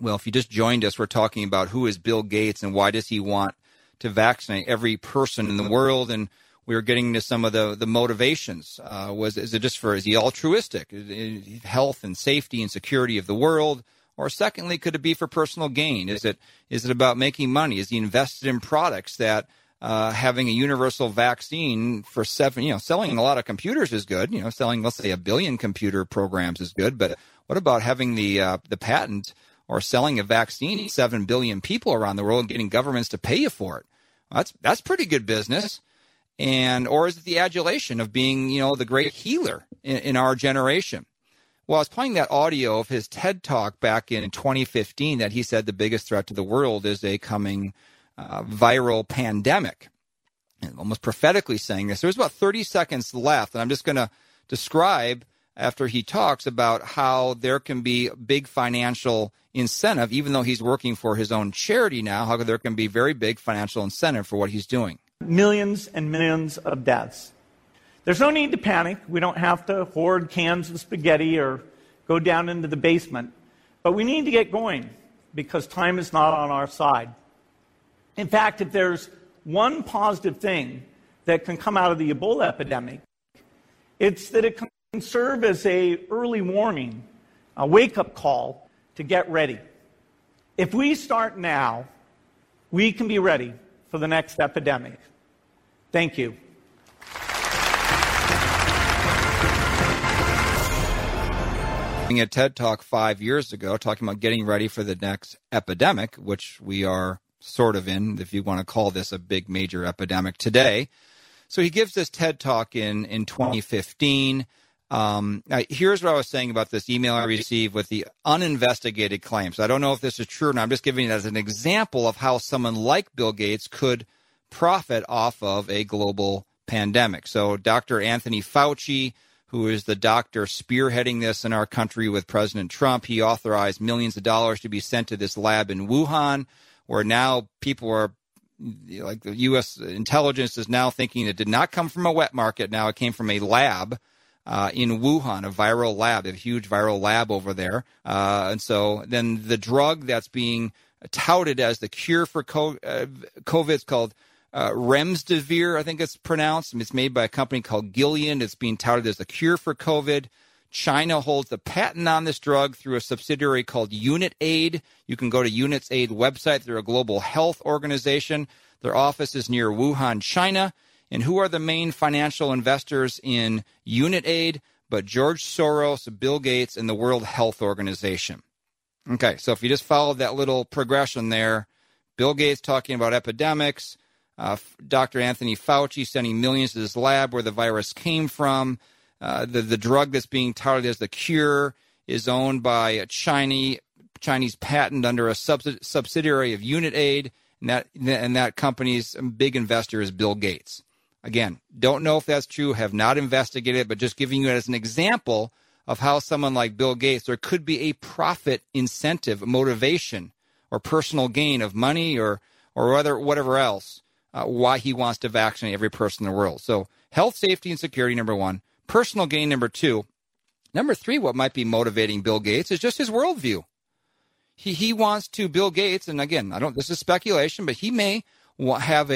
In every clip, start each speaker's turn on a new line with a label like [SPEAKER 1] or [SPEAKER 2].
[SPEAKER 1] Well, if you just joined us, we're talking about who is Bill Gates and why does he want to vaccinate every person in the world and we were getting to some of the the motivations. Uh, was is it just for is he altruistic, health and safety and security of the world, or secondly, could it be for personal gain? Is it is it about making money? Is he invested in products that uh, having a universal vaccine for seven, you know, selling a lot of computers is good. You know, selling let's say a billion computer programs is good, but what about having the uh, the patent or selling a vaccine to seven billion people around the world and getting governments to pay you for it? That's that's pretty good business. And or is it the adulation of being you know the great healer in, in, our generation? Well i was playing that audio of his ted talk back in 2015 that he said the biggest threat to the world is a coming uh, viral pandemic. And almost prophetically saying this. There's about 30 seconds left and i'm just going to describe after he talks about how there can be big financial incentive even though he's working for his own charity now how there can be very big financial incentive for what he's doing
[SPEAKER 2] millions and millions of deaths. There's no need to panic. We don't have to hoard cans of spaghetti or go down into the basement. But we need to get going because time is not on our side. In fact, if there's one positive thing that can come out of the Ebola epidemic, it's that it can serve as a early warning, a wake-up call to get ready. If we start now, we can be ready for the next epidemic. Thank you.
[SPEAKER 1] A TED Talk five years ago, talking about getting ready for the next epidemic, which we are sort of in, if you want to call this a big major epidemic today. So he gives this TED Talk in in 2015. Um, now, here's what I was saying about this email I received with the uninvestigated claims. I don't know if this is true or not. I'm just giving it as an example of how someone like Bill Gates could profit off of a global pandemic. So, Dr. Anthony Fauci, who is the doctor spearheading this in our country with President Trump, he authorized millions of dollars to be sent to this lab in Wuhan, where now people are like the U.S. intelligence is now thinking it did not come from a wet market. Now it came from a lab uh, in Wuhan, a viral lab, a huge viral lab over there. Uh, and so then the drug that's being touted as the cure for uh, COVID is called uh, Remdesivir, I think it's pronounced. It's made by a company called Gilead. It's being touted as a cure for COVID. China holds the patent on this drug through a subsidiary called Unitaid. You can go to Unitaid website. They're a global health organization. Their office is near Wuhan, China. And who are the main financial investors in Unitaid? But George Soros, Bill Gates, and the World Health Organization. Okay, so if you just follow that little progression there, Bill Gates talking about epidemics, uh, Dr. Anthony Fauci sending millions to this lab where the virus came from. Uh, the, the drug that's being touted as the cure is owned by a Chinese, Chinese patent under a subsidiary of Unitaid, and that, and that company's big investor is Bill Gates. Again, don't know if that's true, have not investigated it, but just giving you as an example of how someone like Bill Gates, there could be a profit incentive, motivation, or personal gain of money or, or other, whatever else uh, why he wants to vaccinate every person in the world. So, health, safety, and security, number one. Personal gain, number two. Number three, what might be motivating Bill Gates is just his worldview. He, he wants to, Bill Gates, and again, I don't, this is speculation, but he may have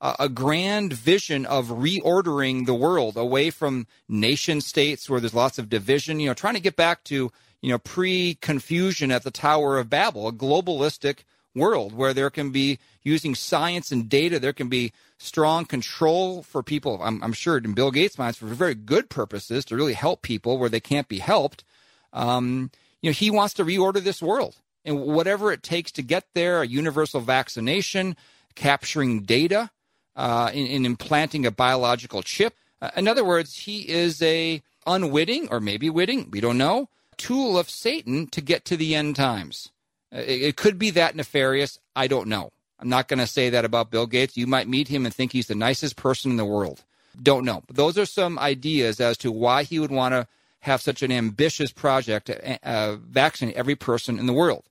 [SPEAKER 1] a, grand vision of reordering the world away from nation states where there's lots of division, you know, trying to get back to, you know, pre confusion at the Tower of Babel, a globalistic world where there can be using science and data, there can be strong control for people. I'm, I'm sure in Bill Gates' minds for very good purposes to really help people where they can't be helped. Um, you know, he wants to reorder this world and whatever it takes to get there, a universal vaccination, capturing data, uh, in, in, implanting a biological chip. Uh, in other words, he is a unwitting or maybe witting, we don't know, tool of Satan to get to the end times. It, it could be that nefarious. I don't know. I'm not going to say that about Bill Gates. You might meet him and think he's the nicest person in the world. Don't know. But those are some ideas as to why he would want to have such an ambitious project to uh, vaccinate every person in the world.